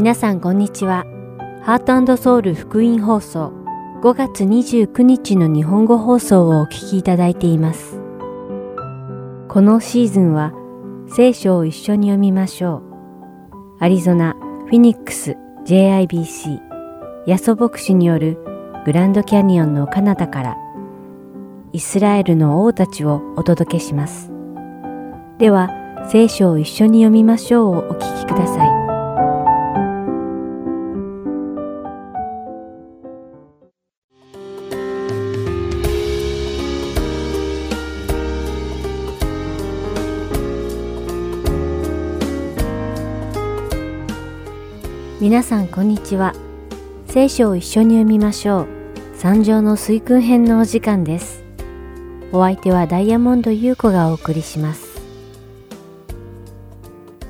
皆さんこんにちは。ハートソウル福音放送5月29日の日本語放送をお聞きいただいています。このシーズンは聖書を一緒に読みましょう。アリゾナ・フィニックス JIBC ヤソ牧師によるグランドキャニオンの彼方からイスラエルの王たちをお届けします。では、聖書を一緒に読みましょうをお聞きください。皆さんこんにちは。聖書を一緒に読みましょう。三条の水訓編のお時間です。お相手はダイヤモンド優子がお送りします。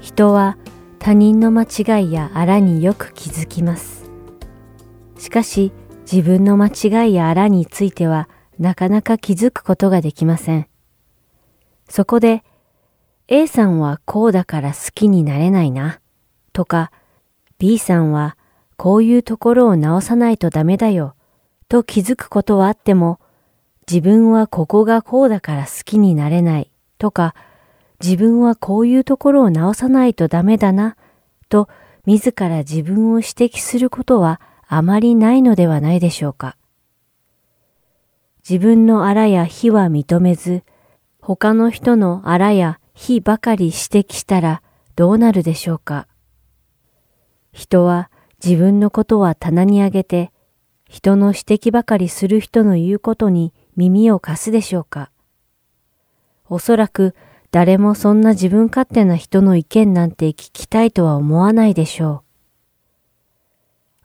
人は他人の間違いや荒によく気づきます。しかし自分の間違いや荒についてはなかなか気づくことができません。そこで A さんはこうだから好きになれないなとか B さんはこういうところを直さないとダメだよと気づくことはあっても自分はここがこうだから好きになれないとか自分はこういうところを直さないとダメだなと自ら自分を指摘することはあまりないのではないでしょうか。自分のあらや非は認めず他の人のあらや非ばかり指摘したらどうなるでしょうか。人は自分のことは棚に上げて、人の指摘ばかりする人の言うことに耳を貸すでしょうか。おそらく誰もそんな自分勝手な人の意見なんて聞きたいとは思わないでしょう。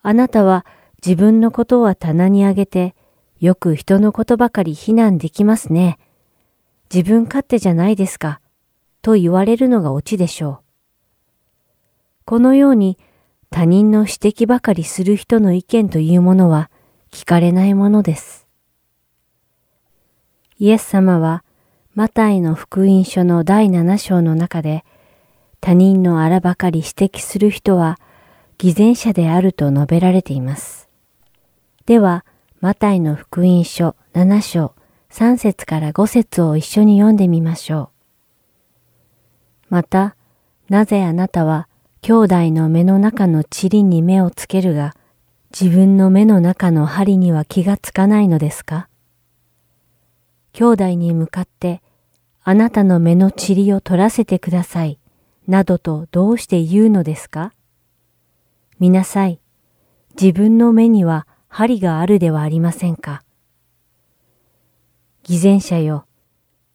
あなたは自分のことは棚に上げて、よく人のことばかり非難できますね。自分勝手じゃないですか。と言われるのがオチでしょう。このように他人の指摘ばかりする人の意見というものは聞かれないものです。イエス様はマタイの福音書の第7章の中で他人のあらばかり指摘する人は偽善者であると述べられています。では、マタイの福音書7章3節から5節を一緒に読んでみましょう。また、なぜあなたは兄弟の目の中の塵に目をつけるが、自分の目の中の針には気がつかないのですか？兄弟に向かって、あなたの目の塵を取らせてください、などとどうして言うのですか？見なさい。自分の目には針があるではありませんか？偽善者よ。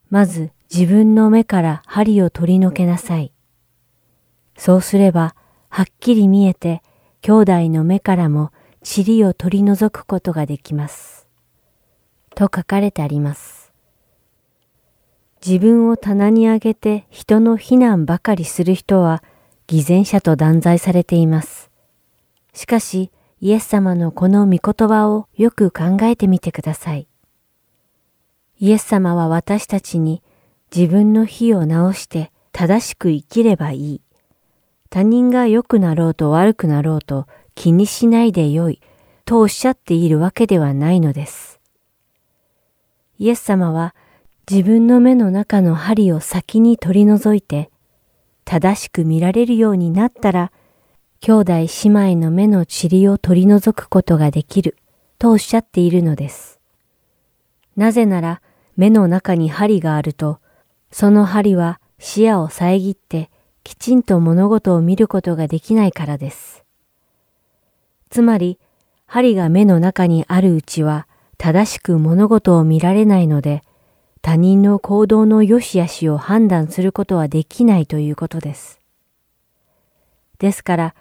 まず自分の目から針を取り除けなさい。そうすれば、はっきり見えて、兄弟の目からも塵を取り除くことができます。と書かれてあります。自分を棚に上げて人の非難ばかりする人は偽善者と断罪されています。しかし、イエス様のこの御言葉をよく考えてみてください。イエス様は私たちに自分の非を直して正しく生きればいい。他人が良くなろうと悪くなろうと気にしないでよいとおっしゃっているわけではないのです。イエス様は自分の目の中の針を先に取り除いて正しく見られるようになったら兄弟姉妹の目の塵を取り除くことができるとおっしゃっているのです。なぜなら目の中に針があるとその針は視野を遮ってきちんと物事を見ることができないからです。つまり、針が目の中にあるうちは正しく物事を見られないので、他人の行動の良し悪しを判断することはできないということです。ですから、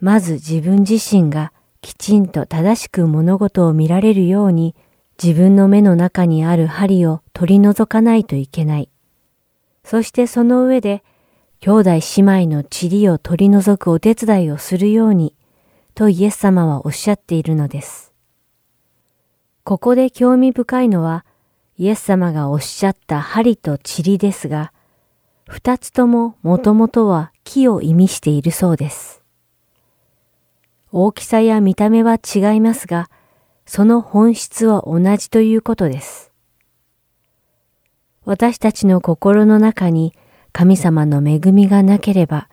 まず自分自身がきちんと正しく物事を見られるように、自分の目の中にある針を取り除かないといけない。そしてその上で、兄弟姉妹の塵を取り除くお手伝いをするように、とイエス様はおっしゃっているのです。ここで興味深いのは、イエス様がおっしゃった針と塵ですが、二つとももともとは木を意味しているそうです。大きさや見た目は違いますが、その本質は同じということです。私たちの心の中に神様の恵みがなければ、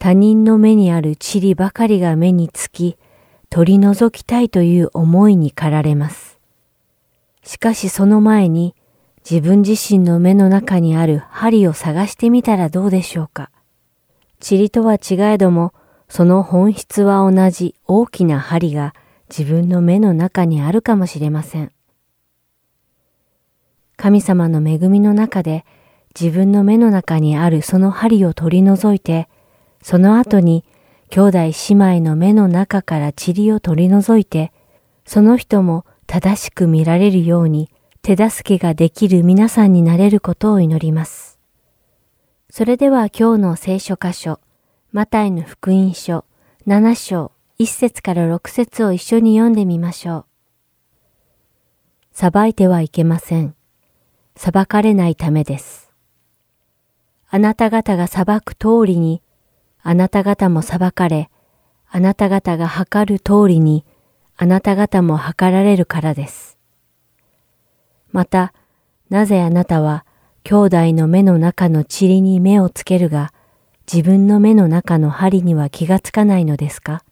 他人の目にある塵ばかりが目につき、取り除きたいという思いに駆られます。しかしその前に自分自身の目の中にある針を探してみたらどうでしょうか。塵とは違えども、その本質は同じ大きな針が自分の目の中にあるかもしれません。神様の恵みの中で自分の目の中にあるその針を取り除いて、その後に兄弟姉妹の目の中から塵を取り除いて、その人も正しく見られるように手助けができる皆さんになれることを祈ります。それでは今日の聖書箇所、マタイの福音書7章1節から6節を一緒に読んでみましょう。裁いてはいけません。裁かれないためです。あなた方が裁く通りに、あなた方も裁かれ、あなた方が測る通りに、あなた方も測られるからです。また、なぜあなたは兄弟の目の中の塵に目をつけるが、自分の目の中の針には気がつかないのですか？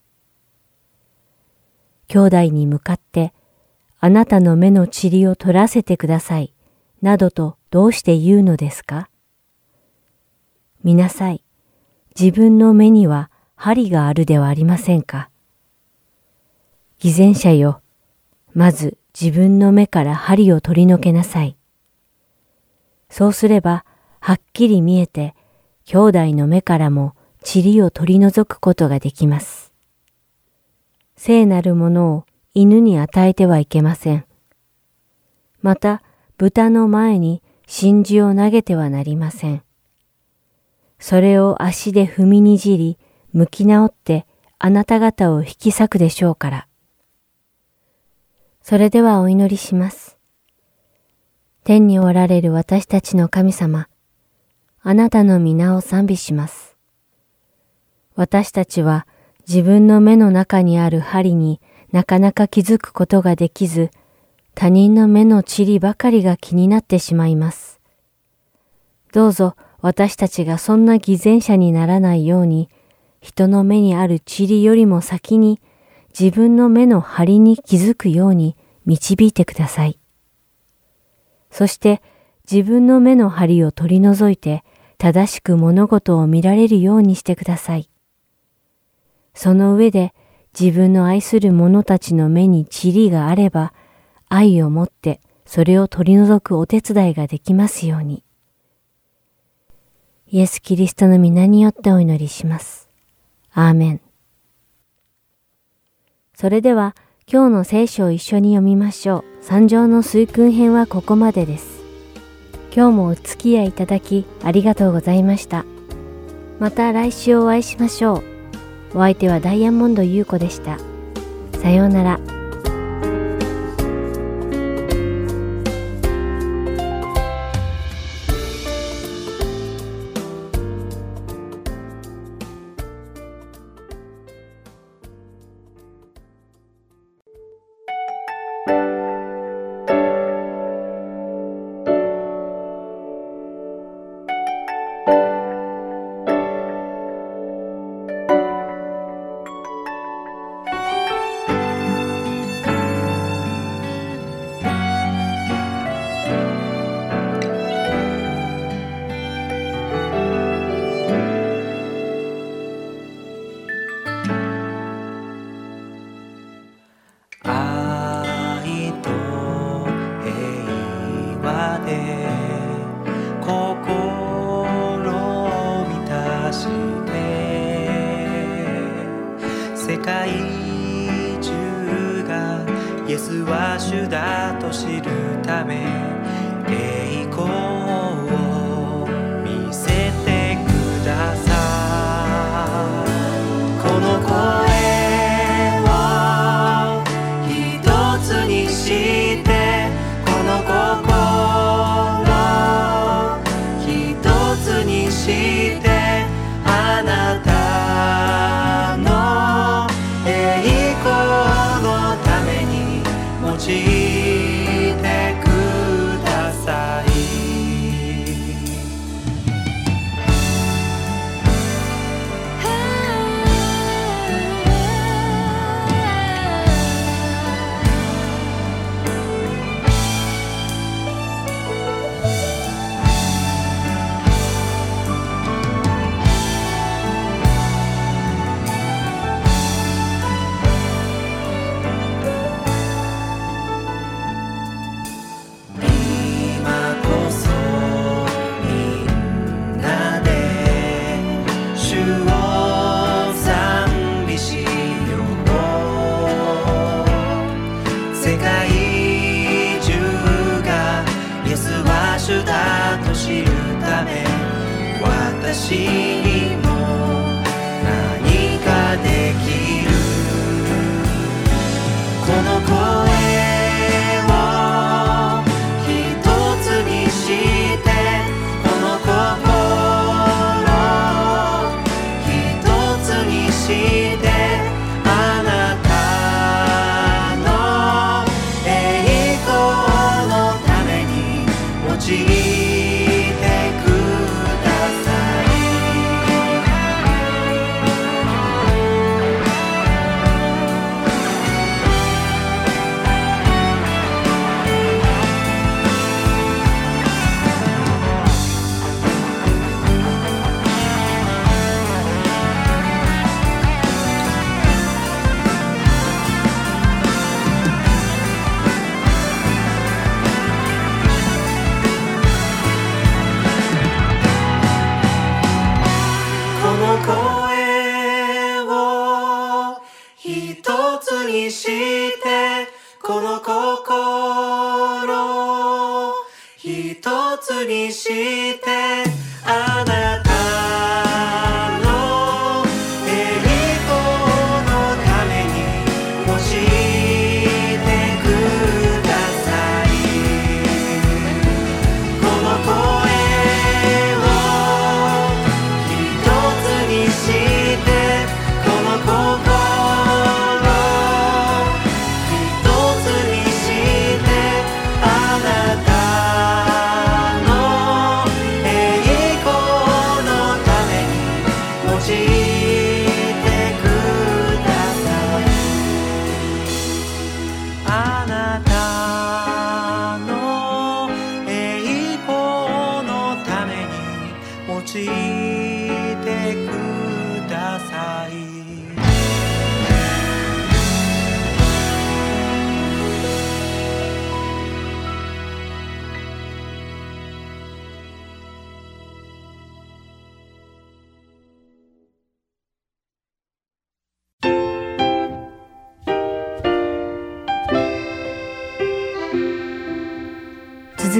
兄弟に向かって、あなたの目の塵を取らせてください、などとどうして言うのですか？見なさい。自分の目には針があるではありませんか？偽善者よ、まず自分の目から針を取り除けなさい。そうすれば、はっきり見えて、兄弟の目からも塵を取り除くことができます。聖なるものを犬に与えてはいけません。また、豚の前に真珠を投げてはなりません。それを足で踏みにじり、向き直ってあなた方を引き裂くでしょうから。それではお祈りします。天におられる私たちの神様、あなたの皆を賛美します。私たちは自分の目の中にある針になかなか気づくことができず、他人の目の塵ばかりが気になってしまいます。どうぞ私たちがそんな偽善者にならないように、人の目にある塵よりも先に自分の目の張りに気づくように導いてください。そして自分の目の張りを取り除いて正しく物事を見られるようにしてください。その上で自分の愛する者たちの目に塵があれば愛を持ってそれを取り除くお手伝いができますように。イエス・キリストの皆によってお祈りします。アーメン。それでは今日の聖書を一緒に読みましょう。三条の水訓編はここまでです。今日もお付き合いいただきありがとうございました。また来週お会いしましょう。お相手はダイヤモンド優子でした。さようなら。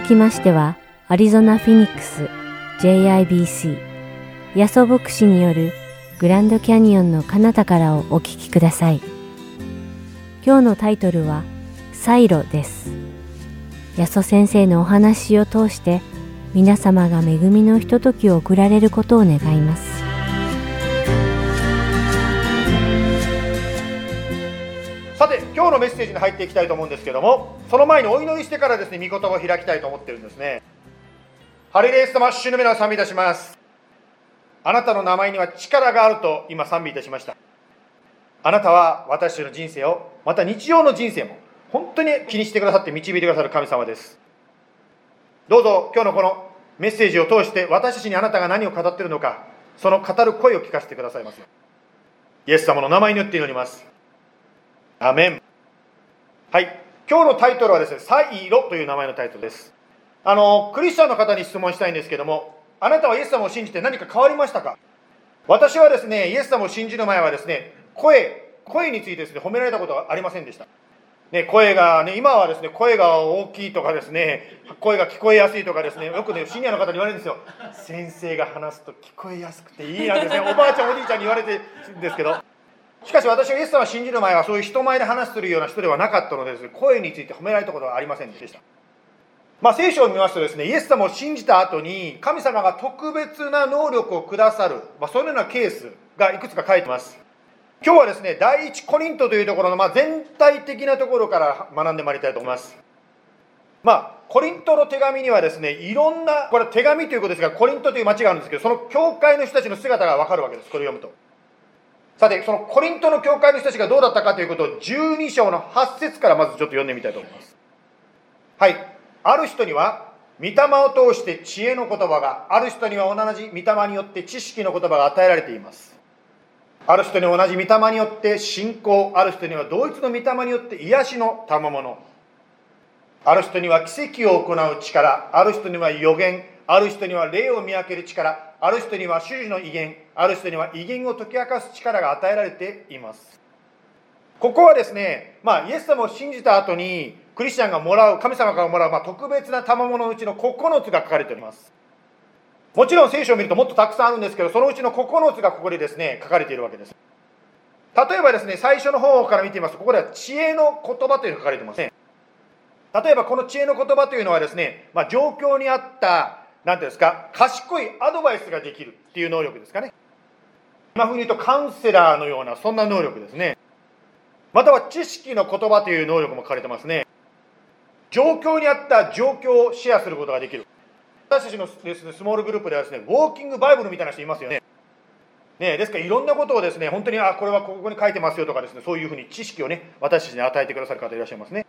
きましては、アリゾナ・フィニックス JIBC ヤソ牧師によるグランドキャニオンの彼方からをお聞きください。今日のタイトルは、サイロです。ヤソ先生のお話を通して、皆様が恵みのひとときを送られることを願います。さて今日のメッセージに入っていきたいと思うんですけどもその前にお祈りしてからですね御言葉を開きたいと思ってるんですね。ハリレース様主の皆を賛美いたします。あなたの名前には力があると今賛美いたしました。あなたは私の人生をまた日常の人生も本当に気にしてくださって導いてくださる神様です。どうぞ今日のこのメッセージを通して私たちにあなたが何を語っているのかその語る声を聞かせてくださいます。イエス様の名前によって祈ります。アメンはい。今日のタイトルはですね「サイロ」という名前のタイトルです。あのクリスチャンの方に質問したいんですけどもあなたはイエス様を信じて何か変わりましたか？私はですねイエス様を信じる前はですね声声についてですね褒められたことはありませんでした。ね、声がね、今はですね、声が大きいとかですね、声が聞こえやすいとかですね、よくね、シニアの方に言われるんですよ。先生が話すと聞こえやすくていいなんですね、おばあちゃん、おじいちゃんに言われてるんですけど。しかし私はイエス様を信じる前はそういう人前で話するような人ではなかったのです、声について褒められたことはありませんでした。まあ、聖書を見ますとですね、イエス様を信じた後に神様が特別な能力をくださる、まあ、そういうようなケースがいくつか書いてます。今日はですね、第一コリントというところの、まあ、全体的なところから学んでまいりたいと思います。まあ、コリントの手紙にはですね、いろんな、これ手紙ということですが、コリントという町があるんですけど、その教会の人たちの姿がわかるわけです、これを読むと。さて、そのコリントの教会の人たちがどうだったかということを12章の8節からまずちょっと読んでみたいと思います。はい。ある人には、御霊を通して知恵の言葉が、ある人には同じ御霊によって知識の言葉が与えられています。ある人に同じ御霊によって信仰、ある人には同一の御霊によって癒しの賜物。ある人には奇跡を行う力、ある人には予言、ある人には霊を見分ける力、ある人には主事の威厳、ある人には威厳を解き明かす力が与えられています。ここはですね、まあ、イエス様を信じた後に、クリスチャンがもらう、神様からもらう、まあ、特別な賜物のうちの9つが書かれております。もちろん聖書を見るともっとたくさんあるんですけど、そのうちの9つがここでですね、書かれているわけです。例えばですね、最初の方から見てみますと、ここでは知恵の言葉というのが書かれてますね。例えばこの知恵の言葉というのはですね、まあ、状況に合った、なんていうんですか、賢いアドバイスができるっていう能力ですかね。今風に言うとカウンセラーのような、そんな能力ですね。または知識の言葉という能力も書かれてますね。状況に合った状況をシェアすることができる。私たちのです、ね、スモールグループではですね、ウォーキングバイブルみたいな人いますよね。ね、ですからいろんなことをですね、本当に、あ、これはここに書いてますよとかですね、そういうふうに知識をね、私たちに与えてくださる方いらっしゃいますね。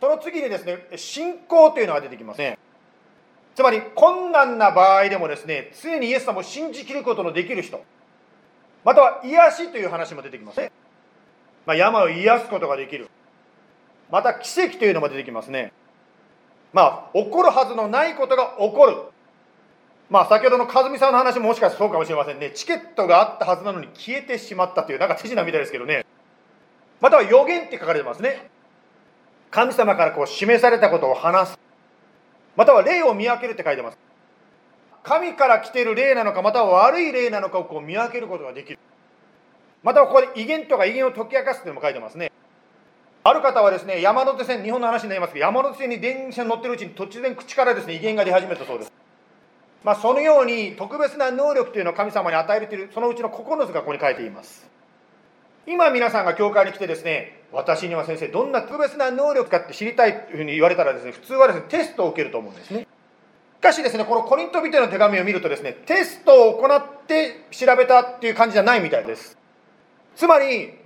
その次にですね、信仰というのが出てきますね。つまり、困難な場合でもですね、常にイエス様を信じきることのできる人。または、癒しという話も出てきますね。まあ、病を癒すことができる。また、奇跡というのも出てきますね。まあ、起こるはずのないことが起こる。まあ、先ほどの和美さんの話ももしかしてそうかもしれませんね。チケットがあったはずなのに消えてしまったという、なんか手品みたいですけどね。または予言って書かれてますね。神様からこう示されたことを話す。または霊を見分けるって書いてます。神から来てる霊なのか、または悪い霊なのかをこう見分けることができる。またはここで威厳とか威厳を解き明かすっていうのも書いてますね。ある方はですね、山手線、日本の話になりますけど、山手線に電車に乗ってるうちに突然口からですね、威厳が出始めたそうです。まあ、そのように特別な能力というのを神様に与えている、そのうちの9つがここに書いています。今皆さんが教会に来てですね、私には先生、どんな特別な能力かって知りたいというふうに言われたらですね、普通はですね、テストを受けると思うんですね。しかしですね、このコリント人の手紙を見るとですね、テストを行って調べたっていう感じじゃないみたいです。つまり、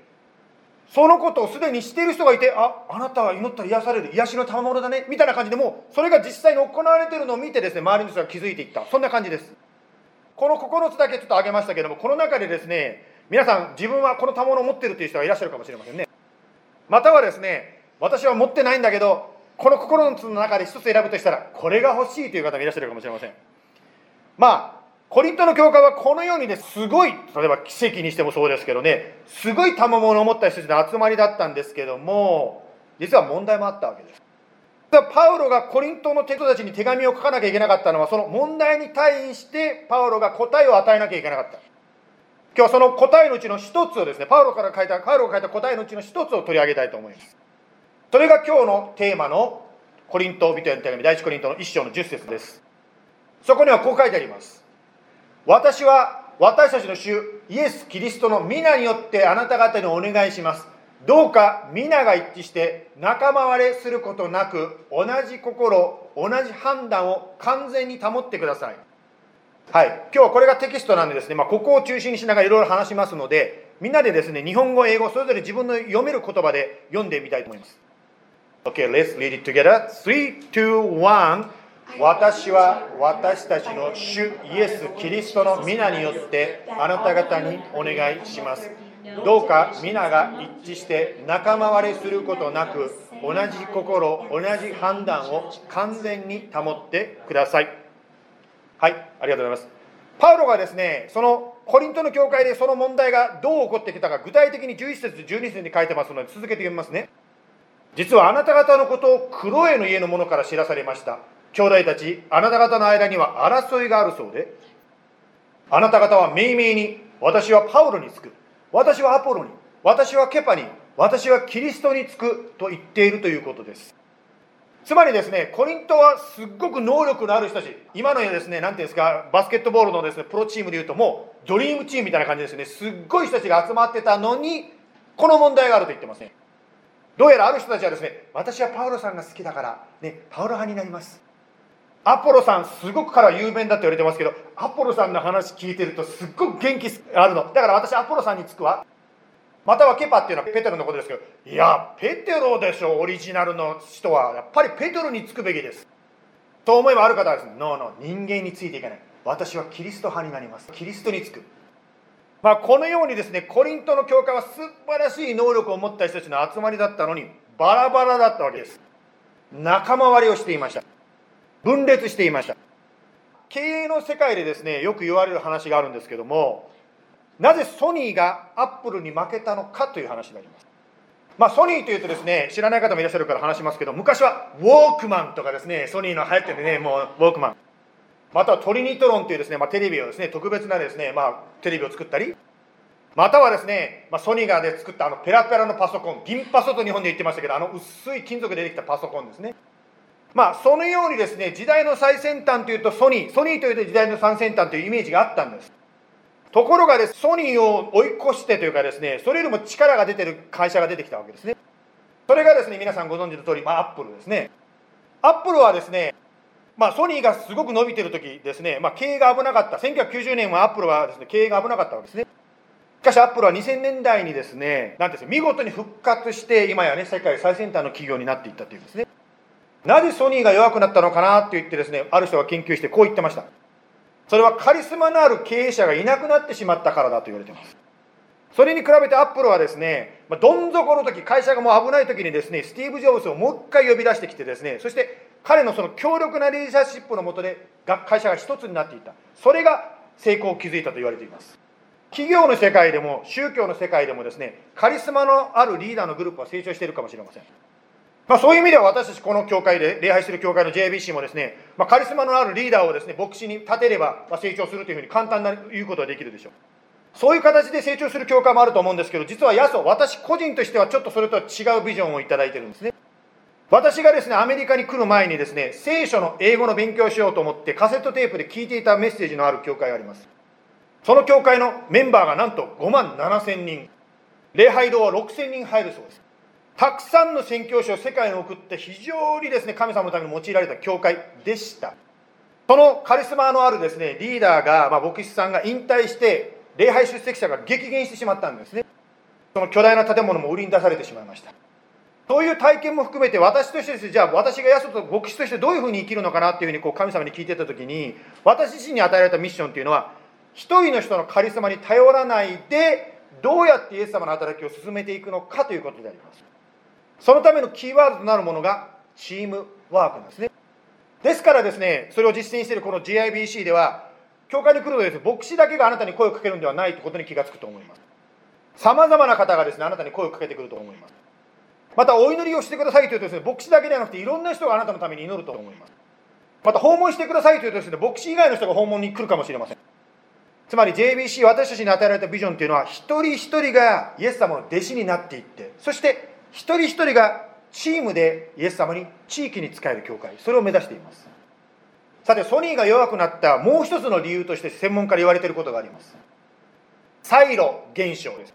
そのことをすでにしている人がいて、あ、あなたは祈ったら癒される、癒しの賜物だね、みたいな感じでもうそれが実際に行われているのを見てですね、周りの人が気づいていった。そんな感じです。この9つだけちょっと挙げましたけども、この中でですね、皆さん、自分はこの賜物を持っているという人がいらっしゃるかもしれませんね。またはですね、私は持ってないんだけど、この9つの中で1つ選ぶとしたら、これが欲しいという方もいらっしゃるかもしれません。まあ、コリントの教会はこのようにね、すごい、例えば奇跡にしてもそうですけどね、すごい賜物を持った人たちの集まりだったんですけども、実は問題もあったわけです。パウロがコリントの人たちに手紙を書かなきゃいけなかったのは、その問題に対してパウロが答えを与えなきゃいけなかった。今日はその答えのうちの一つをですね、パウロから書いた、パウロが書いた答えのうちの一つを取り上げたいと思います。それが今日のテーマのコリント人への手紙、第一コリントの一章の10節です。そこにはこう書いてあります。私は私たちの主イエス・キリストの皆によってあなた方にお願いしますどうか皆が一致して仲間割れすることなく同じ心同じ判断を完全に保ってくださいはい今日はこれがテキストなんでですね、まあ、ここを中心にしながらいろいろ話しますのでみんなでですね日本語英語それぞれ自分の読める言葉で読んでみたいと思います OK let's read it together 3 2 1私は私たちの主イエス・キリストの皆によってあなた方にお願いします。どうか皆が一致して仲間割れすることなく同じ心、同じ判断を完全に保ってください。はい、ありがとうございます。パウロがですね、そのコリントの教会でその問題がどう起こってきたか具体的に11節12節に書いてますので続けて読みますね。実はあなた方のことをクロエの家の者から知らされました。兄弟たち、あなた方の間には争いがあるそうで、あなた方は明々に、私はパウロにつく、私はアポロに、私はケパに、私はキリストにつくと言っているということです。つまりですね、コリントはすっごく能力のある人たち、今のようですね、なんていうんですか、バスケットボールのですね、プロチームでいうと、もうドリームチームみたいな感じですね、すっごい人たちが集まってたのに、この問題があると言ってますね。どうやらある人たちはですね、私はパウロさんが好きだから、ね、パウロ派になります。アポロさんすごく彼は有名だって言われてますけどアポロさんの話聞いてるとすっごく元気あるのだから私アポロさんにつくわまたはケパっていうのはペテロのことですけどいやペテロでしょオリジナルの人は。やっぱりペテロにつくべきです。と思えばある方はですねノーノー人間についていかない。私はキリスト派になります。キリストにつく。まあこのようにですねコリントの教会は素晴らしい能力を持った人たちの集まりだったのにバラバラだったわけです。仲間割りをしていました。分裂していました。経営の世界でですねよく言われる話があるんですけどもなぜソニーがアップルに負けたのかという話になりますまあ、ソニーというとですね知らない方もいらっしゃるから話しますけど昔はウォークマンとかですねソニーの流行っててねもうウォークマンまたはトリニトロンというですね、まあ、テレビをですね、特別なですね、まあ、テレビを作ったり、またはですね、まあ、ソニーがで作ったあのペラペラのパソコン、銀パソと日本で言ってましたけど、あの薄い金属でできたパソコンですね。まあ、そのようにですね、時代の最先端というとソニー、ソニーというと時代の最先端というイメージがあったんです。ところがです、ソニーを追い越してというかですね、それよりも力が出てる会社が出てきたわけですね。それがですね、皆さんご存知の通り、まあ、アップルですね。アップルはですね、まあ、ソニーがすごく伸びてる時ですね、まあ、経営が危なかった。1990年はアップルはですね、経営が危なかったわけですね。しかしアップルは2000年代にですね、なんですね、見事に復活して、今やね、世界最先端の企業になっていったというんですね。なぜソニーが弱くなったのかなって言ってですね、ある人が研究してこう言ってました。それはカリスマのある経営者がいなくなってしまったからだと言われてます。それに比べてアップルはですね、ま、どん底の時、会社がもう危ない時にですね、スティーブ・ジョブズをもう一回呼び出してきてですね、そして彼のその強力なリーダーシップのもとで会社が一つになっていった。それが成功を築いたと言われています。企業の世界でも宗教の世界でもですね、カリスマのあるリーダーのグループは成長しているかもしれません。まあ、そういう意味では私たちこの教会で礼拝している教会の JBC もですね、まあ、カリスマのあるリーダーをですね牧師に立てれば成長するというふうに簡単な言うことができるでしょう。そういう形で成長する教会もあると思うんですけど実はヤソ私個人としてはちょっとそれとは違うビジョンを頂いてるんですね。私がですねアメリカに来る前にですね聖書の英語の勉強をしようと思ってカセットテープで聞いていたメッセージのある教会があります。その教会のメンバーがなんと5万7千人。礼拝堂は6千人入るそうです。たくさんの宣教師を世界に送って非常にですね神様のために用いられた教会でした。そのカリスマのあるですねリーダーが、まあ、牧師さんが引退して礼拝出席者が激減してしまったんですね。その巨大な建物も売りに出されてしまいました。そういう体験も含めて私としてですねじゃあ私がヤソと牧師としてどういうふうに生きるのかなっていうふうにこう神様に聞いてた時に私自身に与えられたミッションっていうのは一人の人のカリスマに頼らないでどうやってイエス様の働きを進めていくのかということであります。そのためのキーワードとなるものがチームワークなんですね。ですからですね、それを実践しているこの GIBC では、教会に来るとです、ね牧師だけがあなたに声をかけるんではないということに気がつくと思います。さまざまな方がですね、あなたに声をかけてくると思います。また、お祈りをしてくださいというとですね、牧師だけではなくて、いろんな人があなたのために祈ると思います。また、訪問してくださいというとですね、牧師以外の人が訪問に来るかもしれません。つまり JBC、私たちに与えられたビジョンというのは、一人一人がイエス様の弟子になっていって、そして一人一人がチームでイエス様に地域に仕える教会それを目指しています。さてソニーが弱くなったもう一つの理由として専門家に言われていることがあります。サイロ現象です。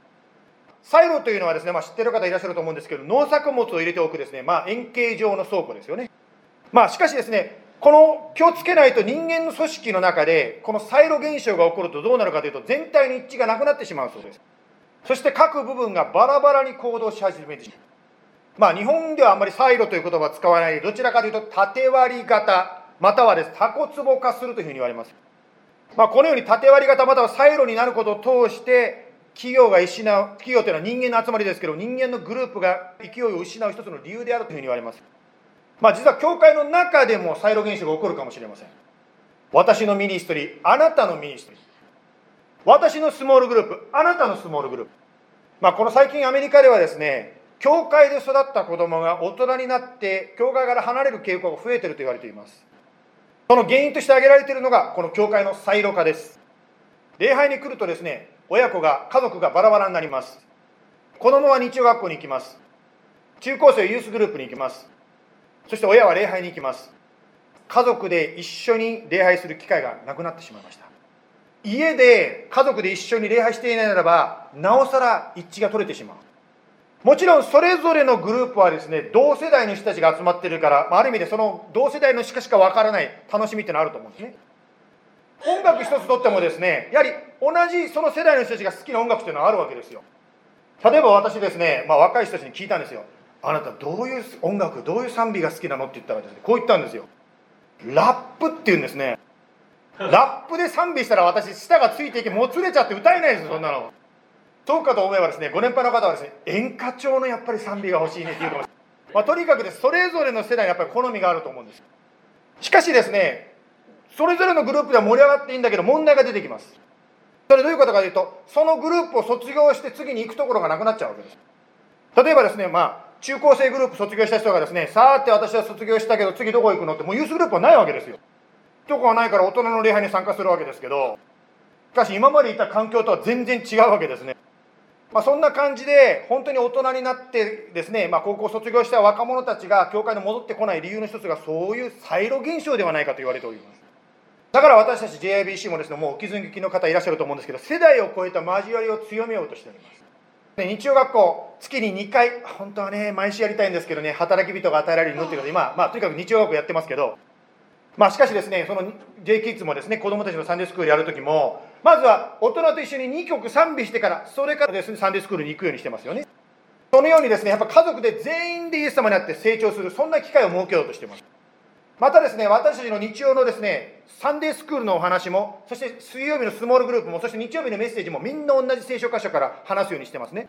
サイロというのはですね、まあ、知ってる方いらっしゃると思うんですけど農作物を入れておくですね、まあ、円形状の倉庫ですよね。まあしかしですねこの気をつけないと人間の組織の中でこのサイロ現象が起こるとどうなるかというと全体の一致がなくなってしまうそうです。そして各部分がバラバラに行動し始めてしまう。まあ日本ではあんまりサイロという言葉は使わないどちらかというと縦割り型またはですタコツボ化するというふうに言われます。まあこのように縦割り型またはサイロになることを通して企業が失う企業というのは人間の集まりですけど人間のグループが勢いを失う一つの理由であるというふうに言われます。まあ実は教会の中でもサイロ現象が起こるかもしれません。私の ministry あなたの ministry。私のスモールグループあなたのスモールグループ。まあこの最近アメリカではですね教会で育った子供が大人になって教会から離れる傾向が増えていると言われています。その原因として挙げられているのがこの教会のサイロ化です。礼拝に来るとですね親子が家族がバラバラになります。子供は日曜学校に行きます。中高生ユースグループに行きます。そして親は礼拝に行きます。家族で一緒に礼拝する機会がなくなってしまいました。家で家族で一緒に礼拝していないならばなおさら一致が取れてしまう。もちろんそれぞれのグループはですね同世代の人たちが集まってるからまあある意味でその同世代のしかしかわからない楽しみっていうのはあると思うんですね。音楽一つとってもですねやはり同じその世代の人たちが好きな音楽っていうのはあるわけですよ。例えば私ですね、まあ、若い人たちに聞いたんですよ。あなたどういう音楽どういう賛美が好きなの？って言ったらですねこう言ったんですよ。ラップって言うんですね。ラップで賛美したら私舌がついていけもつれちゃって歌えないですそんなの。そうかと思えばですねご年配の方はですね演歌調のやっぱり賛美が欲しいねっていうかもしれない、まあ、とにかくでそれぞれの世代にやっぱり好みがあると思うんです。しかしですねそれぞれのグループでは盛り上がっていいんだけど問題が出てきます。それどういうことかというとそのグループを卒業して次に行くところがなくなっちゃうわけです。例えばですねまあ中高生グループ卒業した人がですねさあって私は卒業したけど次どこ行くのってもうユースグループはないわけですよ。許可がないから大人の礼拝に参加するわけですけどしかし今までいた環境とは全然違うわけですね。まあ、そんな感じで本当に大人になってですね、まあ、高校卒業した若者たちが教会に戻ってこない理由の一つがそういうサイロ現象ではないかと言われております。だから私たち JIBC もですねもうお気づきの方いらっしゃると思うんですけど世代を超えた交わりを強めようとしております。日曜学校月に2回本当はね毎週やりたいんですけどね働き人が与えられるのっていうので今、まあ、とにかく日曜学校やってますけどまあしかしですねその J キッズもですね子供たちのサンデースクールやるときもまずは大人と一緒に2曲賛美してから、それからですね、サンデースクールに行くようにしてますよね。そのようにですね、やっぱ家族で全員でイエス様になって成長する、そんな機会を設けようとしてます。またですね、私たちの日曜のですね、サンデースクールのお話も、そして水曜日のスモールグループも、そして日曜日のメッセージもみんな同じ聖書箇所から話すようにしてますね。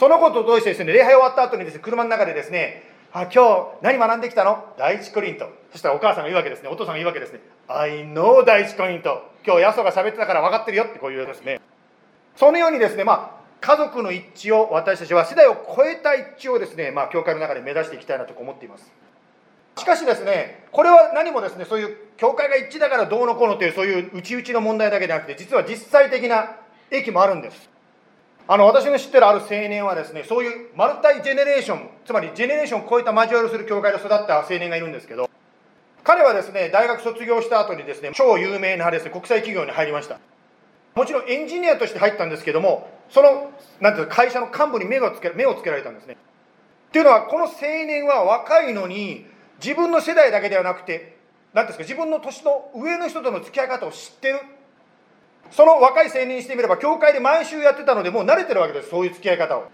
そのことを通してですね、礼拝終わった後にですね、車の中でですね、あ、今日何学んできたの？第一コリント。そしたらお母さんが言うわけですね、お父さんが言うわけですね。I know 第一コリント。今日ヤソが喋ってたから分かってるよってこういうですねそのようにですねまあ家族の一致を私たちは世代を超えた一致をですねまあ教会の中で目指していきたいなと思っていますしかしですねこれは何もですねそういう教会が一致だからどうのこうのというそういう内々の問題だけじゃなくて実は実際的な益もあるんですあの私の知ってるある青年はですねそういうマルタイジェネレーションつまりジェネレーションを超えた交わりをする教会で育った青年がいるんですけど彼はですね、大学卒業した後にですね、超有名なですね、国際企業に入りました。もちろんエンジニアとして入ったんですけども、その、なんていうか、会社の幹部に目をつけ目をつけられたんですね。っていうのは、この青年は若いのに、自分の世代だけではなくて、何ですか、自分の年の上の人との付き合い方を知ってる。その若い青年にしてみれば、教会で毎週やってたので、もう慣れてるわけです、そういう付き合い方を。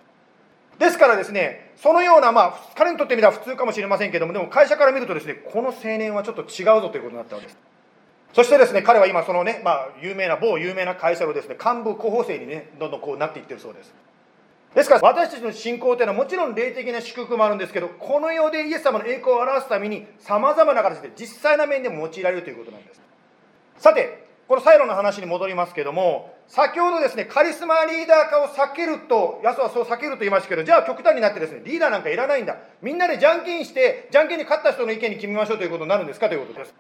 ですからですね、そのような、まあ、彼にとってみれば普通かもしれませんけども、でも会社から見るとですね、この青年はちょっと違うぞということになったわけです。そしてですね、彼は今、そのね、まあ、有名な、某有名な会社のですね、幹部候補生にね、どんどんこうなっていってるそうです。ですから、私たちの信仰というのはもちろん霊的な祝福もあるんですけど、この世でイエス様の栄光を表すために、さまざまな形で実際な面でも用いられるということなんです。さて、このサイロの話に戻りますけども、先ほどですね、カリスマリーダー化を避けると、ヤスはそう避けると言いましたけど、じゃあ極端になってですね、リーダーなんかいらないんだ。みんなでじゃんけんして、じゃんけんに勝った人の意見に決めましょうということになるんですか？ということです。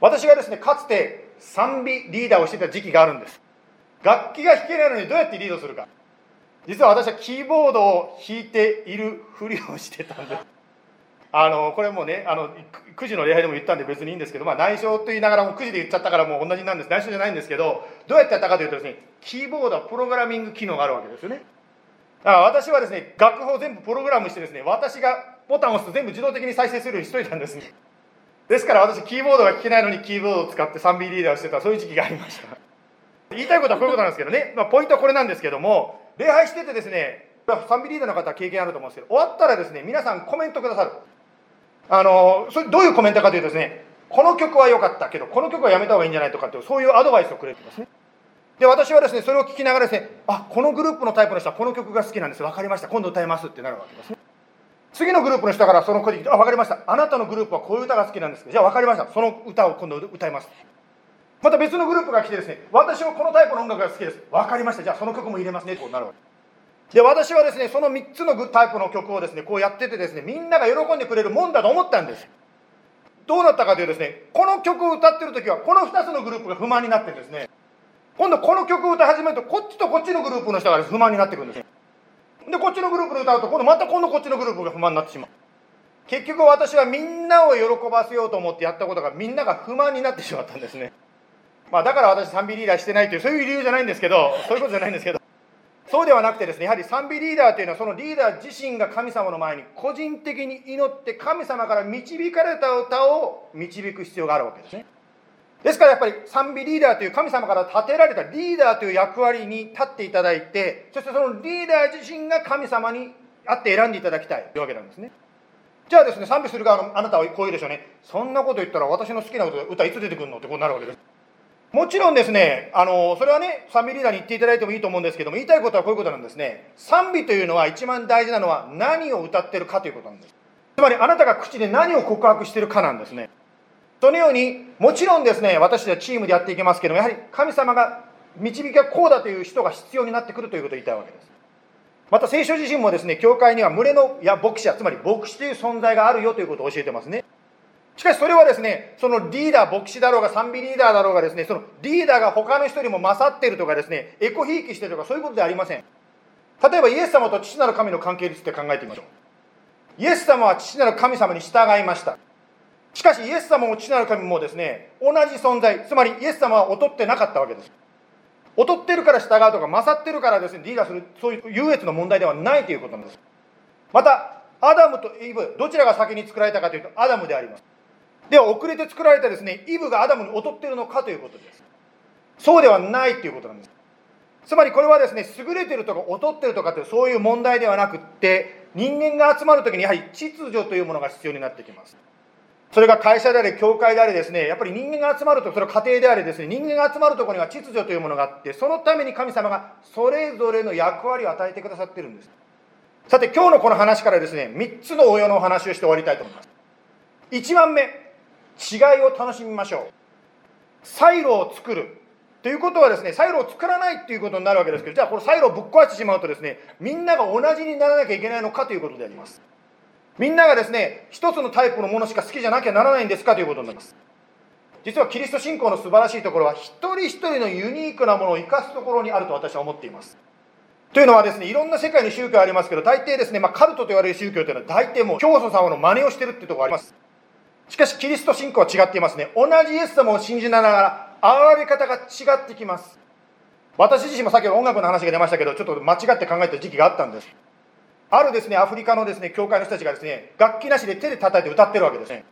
私がですね、かつて賛美リーダーをしてた時期があるんです。楽器が弾けないのにどうやってリードするか。実は私はキーボードを弾いているふりをしてたんです。あのこれもねあの9時の礼拝でも言ったんで別にいいんですけど、まあ、内緒と言いながらも9時で言っちゃったからもう同じなんです。内緒じゃないんですけどどうやってやったかというとですねキーボードはプログラミング機能があるわけですよね。だから私はですね楽譜を全部プログラムしてですね私がボタンを押すと全部自動的に再生するようにしといたんです。ねですから私キーボードが弾けないのにキーボードを使って 3B リーダーをしてた。そういう時期がありました。言いたいことはこういうことなんですけどね、まあ、ポイントはこれなんですけども礼拝しててですね 3B リーダーの方は経験あると思うんですけど終わったらですね皆さんコメントくださる。あのそれどういうコメントかというとですねこの曲は良かったけどこの曲はやめた方がいいんじゃないとかってそういうアドバイスをくれてますね。で私はですねそれを聞きながらですねあこのグループのタイプの人はこの曲が好きなんです。分かりました。今度歌いますってなるわけですね。次のグループの人からその声で聞いてあ分かりました。あなたのグループはこういう歌が好きなんですじゃあ分かりました。その歌を今度歌います。また別のグループが来てですね私はこのタイプの音楽が好きです。分かりました。じゃあその曲も入れますね。となるわけで私はですねその3つのタイプの曲をですねこうやっててですねみんなが喜んでくれるもんだと思ったんです。どうなったかというとですねこの曲を歌ってる時はこの2つのグループが不満になってですね今度この曲を歌い始めるとこっちとこっちのグループの人が不満になってくるんです。でこっちのグループで歌うと今度また今度こっちのグループが不満になってしまう。結局私はみんなを喜ばせようと思ってやったことがみんなが不満になってしまったんですね。まあだから私賛美リーダーしてないというそういう理由じゃないんですけどそういうことじゃないんですけどそうではなくてですね、やはり賛美リーダーというのは、そのリーダー自身が神様の前に個人的に祈って神様から導かれた歌を導く必要があるわけですね。ですからやっぱり賛美リーダーという神様から立てられたリーダーという役割に立っていただいて、そしてそのリーダー自身が神様にあって選んでいただきたいというわけなんですね。じゃあですね、賛美する側のあなたはこう言うでしょうね。そんなこと言ったら私の好きな歌いつ出てくるのってこうなるわけです。もちろんですね、あのそれはね、賛美リーダーに言っていただいてもいいと思うんですけども、言いたいことはこういうことなんですね。賛美というのは一番大事なのは何を歌ってるかということなんです。つまりあなたが口で何を告白してるかなんですね。そのように、もちろんですね、私たちはチームでやっていきますけども、やはり神様が導きがこうだという人が必要になってくるということを言いたいわけです。また聖書自身もですね、教会には群れのや牧者、つまり牧師という存在があるよということを教えてますね。しかしそれはですね、そのリーダー、牧師だろうが賛美リーダーだろうがですね、そのリーダーが他の人よりも勝っているとかですね、エコひいきしてるとかそういうことではありません。例えばイエス様と父なる神の関係について考えてみましょう。イエス様は父なる神様に従いました。しかしイエス様も父なる神もですね、同じ存在、つまりイエス様は劣ってなかったわけです。劣ってるから従うとか、勝ってるからですね、リーダーする、そういう優越の問題ではないということなんです。また、アダムとイブ、どちらが先に作られたかというと、アダムであります。では遅れて作られたですねイブがアダムに劣っているのかということです。そうではないということなんです。つまりこれはですね優れてるとか劣ってるとかというそういう問題ではなくって人間が集まる時にやはり秩序というものが必要になってきます。それが会社であれ教会であれですねやっぱり人間が集まるとそれは家庭であれですね人間が集まるところには秩序というものがあってそのために神様がそれぞれの役割を与えてくださってるんです。さて今日のこの話からですね3つの応用のお話をして終わりたいと思います。1番目。違いを楽しみましょう。サイロを作るということはですねサイロを作らないっていうことになるわけですけどじゃあこのサイロをぶっ壊してしまうとですねみんなが同じにならなきゃいけないのかということであります。みんながですね一つのタイプのものしか好きじゃなきゃならないんですかということになります。実はキリスト信仰の素晴らしいところは一人一人のユニークなものを生かすところにあると私は思っています。というのはですねいろんな世界に宗教ありますけど大抵ですね、まあ、カルトと言われる宗教というのは大抵もう教祖様の真似をしてるっていうところがあります。しかしキリスト信仰は違っていますね。同じイエス様を信じながら現れ方が違ってきます。私自身もさっき音楽の話が出ましたけどちょっと間違って考えた時期があったんです。あるですねアフリカのですね教会の人たちがですね楽器なしで手で叩いて歌ってるわけですね。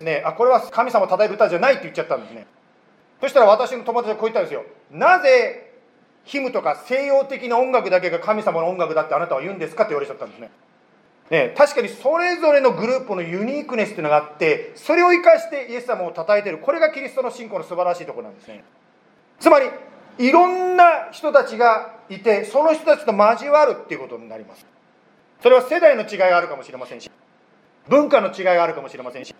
ねあこれは神様を叩いる歌じゃないって言っちゃったんですね。そしたら私の友達がこう言ったんですよ。なぜヒムとか西洋的な音楽だけが神様の音楽だってあなたは言うんですかって言われちゃったんですね。ね、確かにそれぞれのグループのユニークネスっていうのがあってそれを生かしてイエス様を称えている。これがキリストの信仰の素晴らしいところなんですね。つまりいろんな人たちがいてその人たちと交わるっていうことになります。それは世代の違いがあるかもしれませんし文化の違いがあるかもしれませんし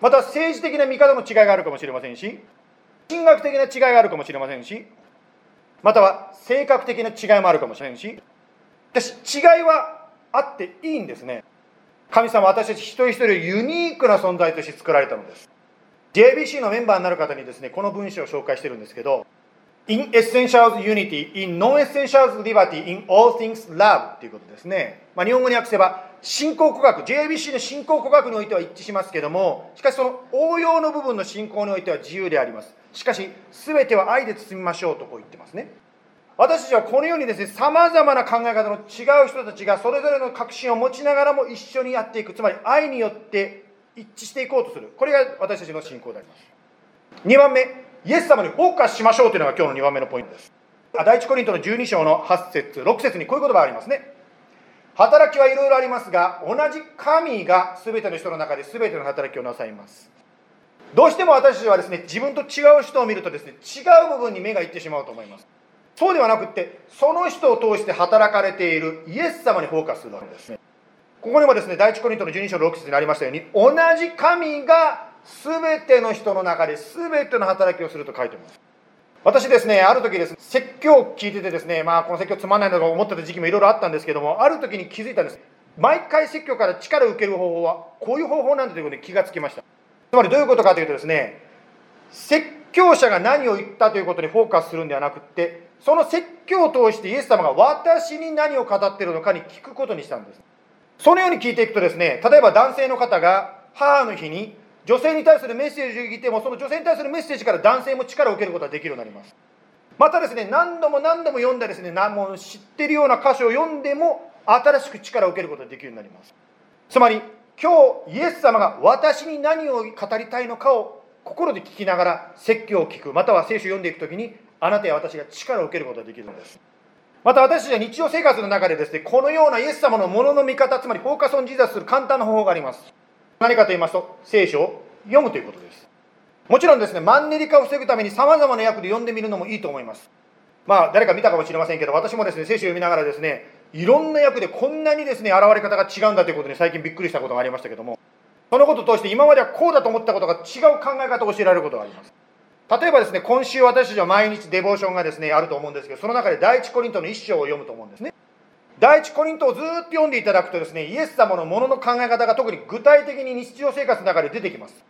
また政治的な見方の違いがあるかもしれませんし神学的な違いがあるかもしれませんしまたは性格的な違いもあるかもしれませんし私違いはあっていいんですね。神様私たち一人一人をユニークな存在として作られたのです。JBC のメンバーになる方にですねこの文章を紹介してるんですけど In essentials unity, in non-essentials liberty, in all things love ということですね、まあ、日本語に訳せば信仰告白 JBC の信仰告白においては一致しますけどもしかしその応用の部分の信仰においては自由であります。しかし全ては愛で包みましょうとこう言ってますね。私たちはこのようにですね、さまざまな考え方の違う人たちがそれぞれの確信を持ちながらも一緒にやっていく、つまり愛によって一致していこうとする。これが私たちの信仰であります。2番目、イエス様にフォーカスしましょうというのが今日の2番目のポイントです。第一コリントの12章の8節6節にこういう言葉がありますね。働きはいろいろありますが、同じ神が全ての人の中で全ての働きをなさいます。どうしても私たちはですね、自分と違う人を見るとですね、違う部分に目がいってしまうと思います。そうではなくってその人を通して働かれているイエス様にフォーカスするわけですね。ここにもですね第一コリントの12章6節にありましたように同じ神が全ての人の中で全ての働きをすると書いてます。私ですねある時ですね説教を聞いててですねまあこの説教つまんないのか思ってた時期もいろいろあったんですけどもある時に気づいたんです。毎回説教から力を受ける方法はこういう方法なんだということに気がつきました。つまりどういうことかというとですね説教者が何を言ったということにフォーカスするんではなくってその説教を通してイエス様が私に何を語ってるのかに聞くことにしたんです。そのように聞いていくとですね例えば男性の方が母の日に女性に対するメッセージを聞いてもその女性に対するメッセージから男性も力を受けることができるようになります。またですね何度も何度も読んだですね何も知ってるような箇所を読んでも新しく力を受けることができるようになります。つまり今日イエス様が私に何を語りたいのかを心で聞きながら説教を聞くまたは聖書を読んでいくときにあなたや私が力を受けることができるんです。また私たちは日常生活の中でですねこのようなイエス様のものの見方つまり focus on Jesus する簡単な方法があります。何かと言いますと聖書を読むということです。もちろんですねマンネリ化を防ぐためにさまざまな訳で読んでみるのもいいと思います。まあ誰か見たかもしれませんけど私もですね聖書を読みながらですねいろんな訳でこんなにですね現れ方が違うんだということに最近びっくりしたことがありましたけどもそのことを通して今まではこうだと思ったことが違う考え方を教えられることがあります。例えばですね、今週私たちは毎日デボーションがですね、あると思うんですけど、その中で第一コリントの一章を読むと思うんですね。第一コリントをずっと読んでいただくとですね、イエス様のものの考え方が特に具体的に日常生活の中で出てきます。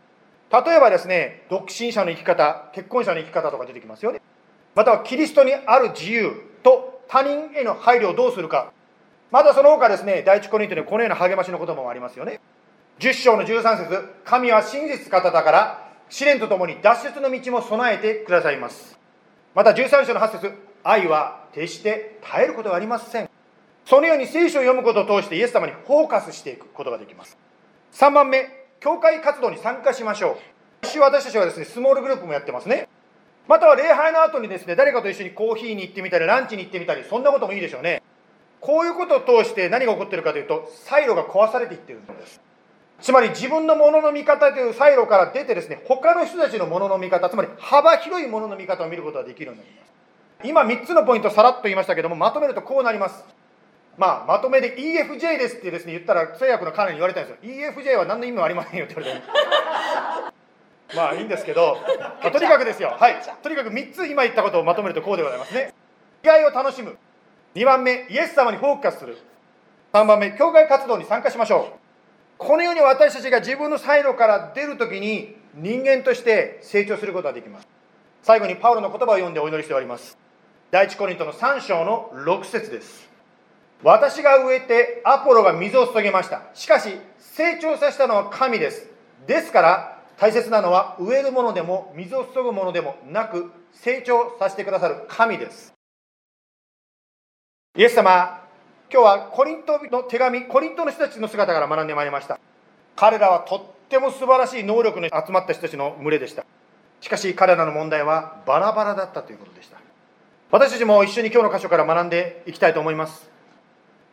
例えばですね独身者の生き方結婚者の生き方とか出てきますよねまたはキリストにある自由と他人への配慮をどうするかまたその他ですね第一コリントにはこのような励ましの言葉もありますよね10章の13節神は真実方だから試練とともに脱出の道も備えてくださいます。また13章の8節愛は決して絶えることはありません。そのように聖書を読むことを通してイエス様にフォーカスしていくことができます。3番目教会活動に参加しましょう。一週私たちはですねスモールグループもやってますね。または礼拝の後にですね誰かと一緒にコーヒーに行ってみたりランチに行ってみたりそんなこともいいでしょうね。こういうことを通して何が起こってるかというとサイロが壊されていってるんです。つまり自分のものの見方というサイロから出てですね他の人たちのものの見方つまり幅広いものの見方を見ることができるようになります。今3つのポイントさらっと言いましたけどもまとめるとこうなります。まあ、まとめで EFJ ですってですね言ったら通訳の彼に言われたんですよ。EFJ は何の意味もありませんよって言われて まあいいんですけど、まあ、とにかくですよ。はい。とにかく3つ今言ったことをまとめるとこうでございますね。意外を楽しむ。2番目イエス様にフォーカスする。3番目教会活動に参加しましょう。このように私たちが自分のサイロから出るときに人間として成長することができます。最後にパウロの言葉を読んでお祈りしております。第一コリントの3章の6節です。私が植えてアポロが水を注げました。しかし成長させたのは神です。ですから大切なのは植えるものでも水を注ぐものでもなく成長させてくださる神です。イエス様今日はコリントの手紙コリントの人たちの姿から学んでまいりました。彼らはとっても素晴らしい能力の集まった人たちの群れでした。しかし彼らの問題はバラバラだったということでした。私たちも一緒に今日の箇所から学んでいきたいと思います。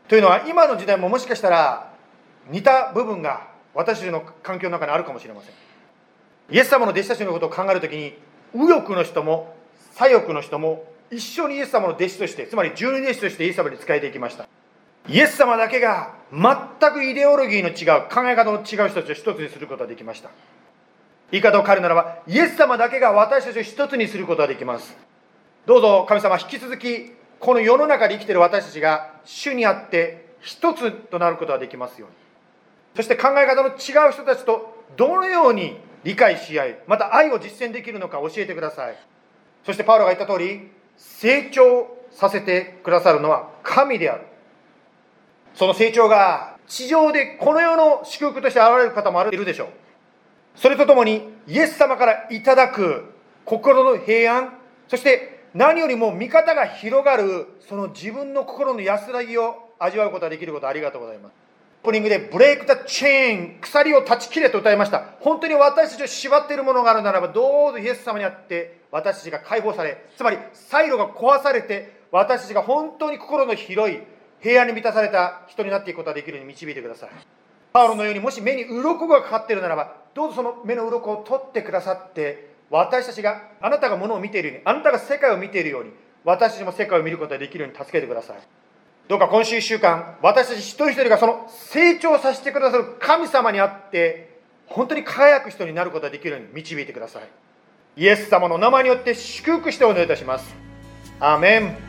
というのは今の時代ももしかしたら似た部分が私たちの環境の中にあるかもしれません。イエス様の弟子たちのことを考えるときに右翼の人も左翼の人も一緒にイエス様の弟子としてつまり十二弟子としてイエス様に仕えていきました。イエス様だけが全くイデオロギーの違う考え方の違う人たちを一つにすることができました。言い方を変えるならばイエス様だけが私たちを一つにすることができます。どうぞ神様引き続きこの世の中で生きている私たちが主にあって一つとなることができますように。そして考え方の違う人たちとどのように理解し合いまた愛を実践できるのか教えてください。そしてパウロが言った通り成長させてくださるのは神である。その成長が地上でこの世の祝福として現れる方もあるでしょう。それとともにイエス様からいただく心の平安そして何よりも見方が広がるその自分の心の安らぎを味わうことができることありがとうございます。オープニングでブレイク・ザ・チェーン鎖を断ち切れと歌いました。本当に私たちを縛っているものがあるならばどうぞイエス様にあって私たちが解放されつまりサイロが壊されて私たちが本当に心の広い平安に満たされた人になっていくことができるように導いてください。パウロのようにもし目に鱗がかかっているならばどうぞその目の鱗を取ってくださって私たちがあなたがものを見ているようにあなたが世界を見ているように私たちも世界を見ることができるように助けてください。どうか今週1週間私たち一人一人がその成長させてくださる神様にあって本当に輝く人になることができるように導いてください。イエス様の名前によって祝福してお願いいたします。アーメン。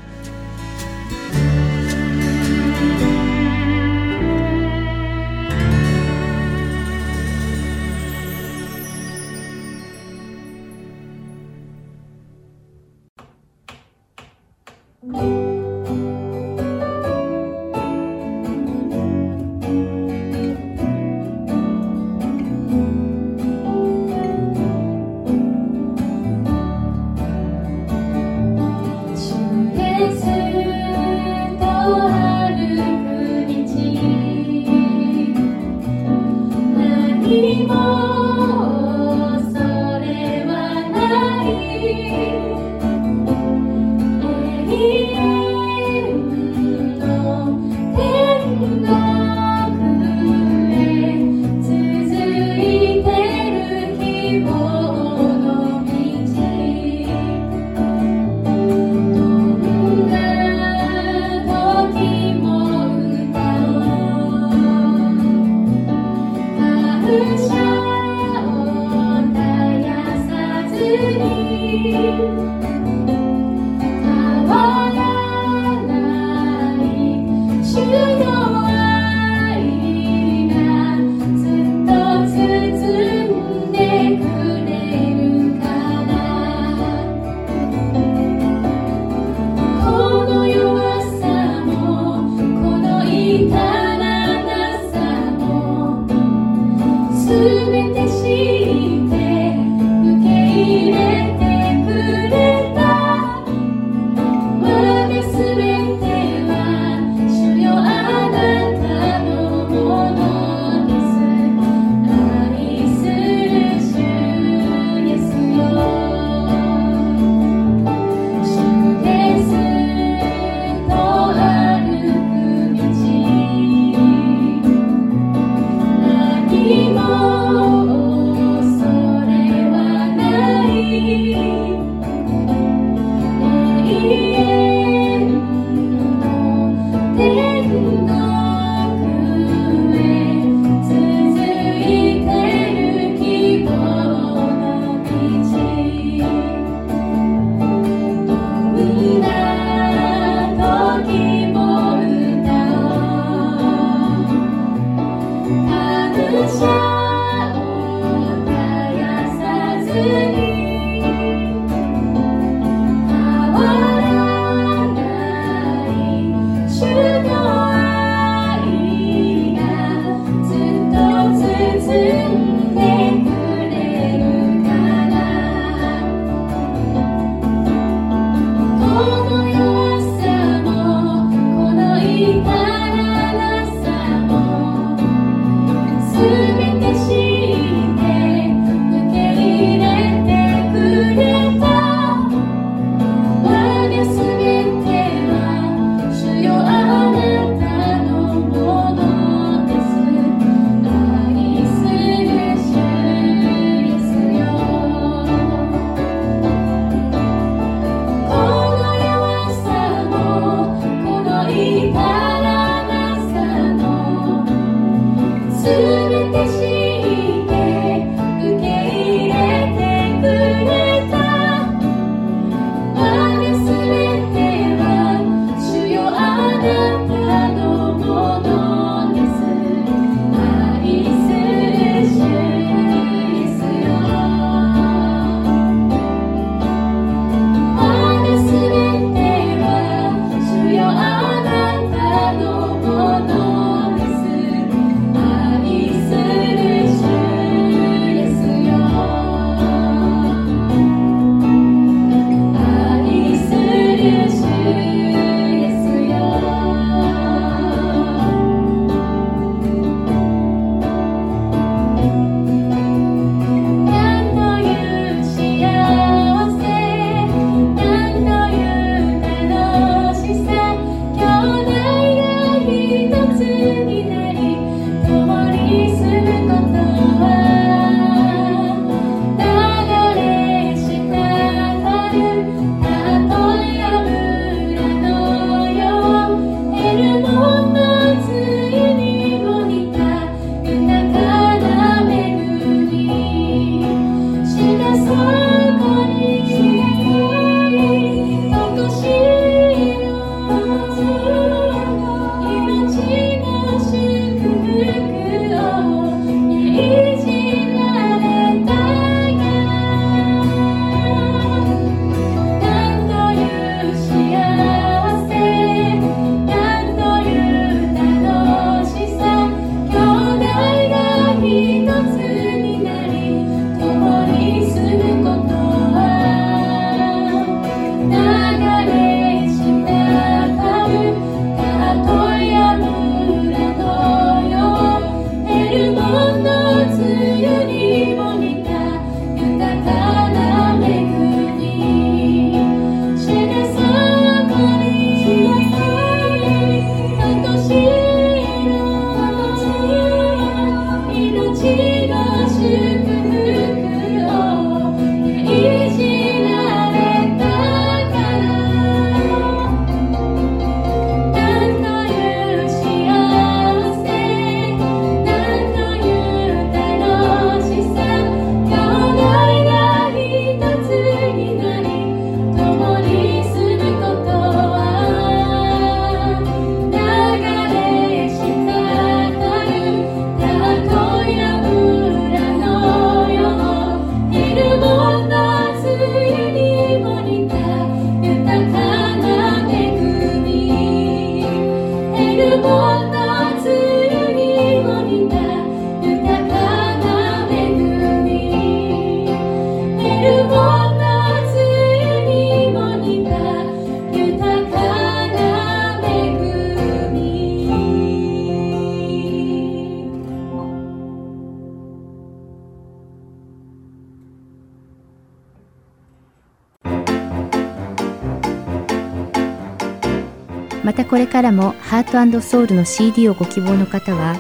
らもハートソウルの CD をご希望の方は、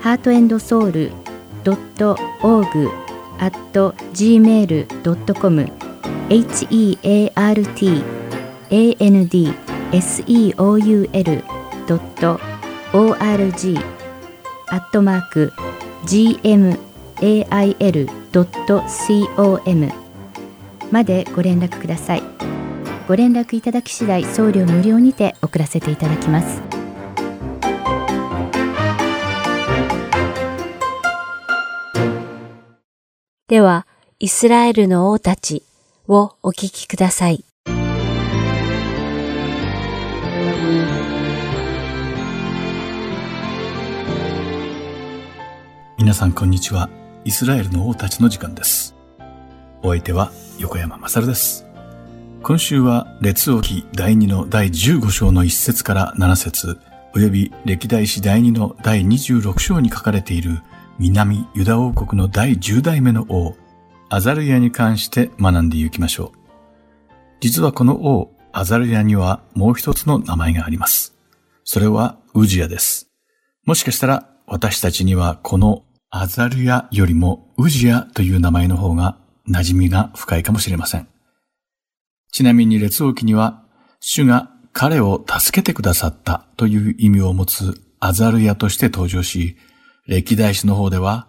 ハートソウル .org at gmail.com heart andseoul.org アットマーク gmail.com までご連絡ください。ご連絡いただき次第送料無料にて送らせていただきます。では、イスラエルの王たちをお聞きください。皆さんこんにちは。イスラエルの王たちの時間です。お相手は横山まさるです。今週は列王記第2の第15章の1節から7節及び歴代史第2の第26章に書かれている南ユダ王国の第10代目の王、アザルヤに関して学んでいきましょう。実はこの王、アザルヤにはもう一つの名前があります。それはウジヤです。もしかしたら私たちにはこのアザルヤよりもウジヤという名前の方が馴染みが深いかもしれません。ちなみに列王記には、主が彼を助けてくださったという意味を持つアザルヤとして登場し、歴代史の方では、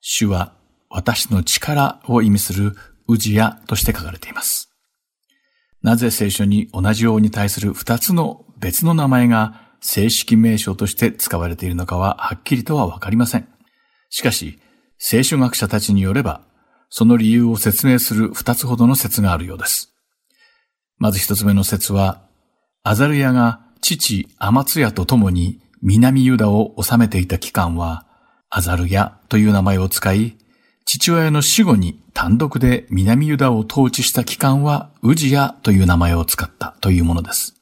主は私の力を意味するウジヤとして書かれています。なぜ聖書に同じ王に対する二つの別の名前が正式名称として使われているのかははっきりとはわかりません。しかし、聖書学者たちによれば、その理由を説明する二つほどの説があるようです。まず一つ目の説は、アザルヤが父アマツヤと共に南ユダを治めていた期間は、アザルヤという名前を使い、父親の死後に単独で南ユダを統治した期間はウジヤという名前を使ったというものです。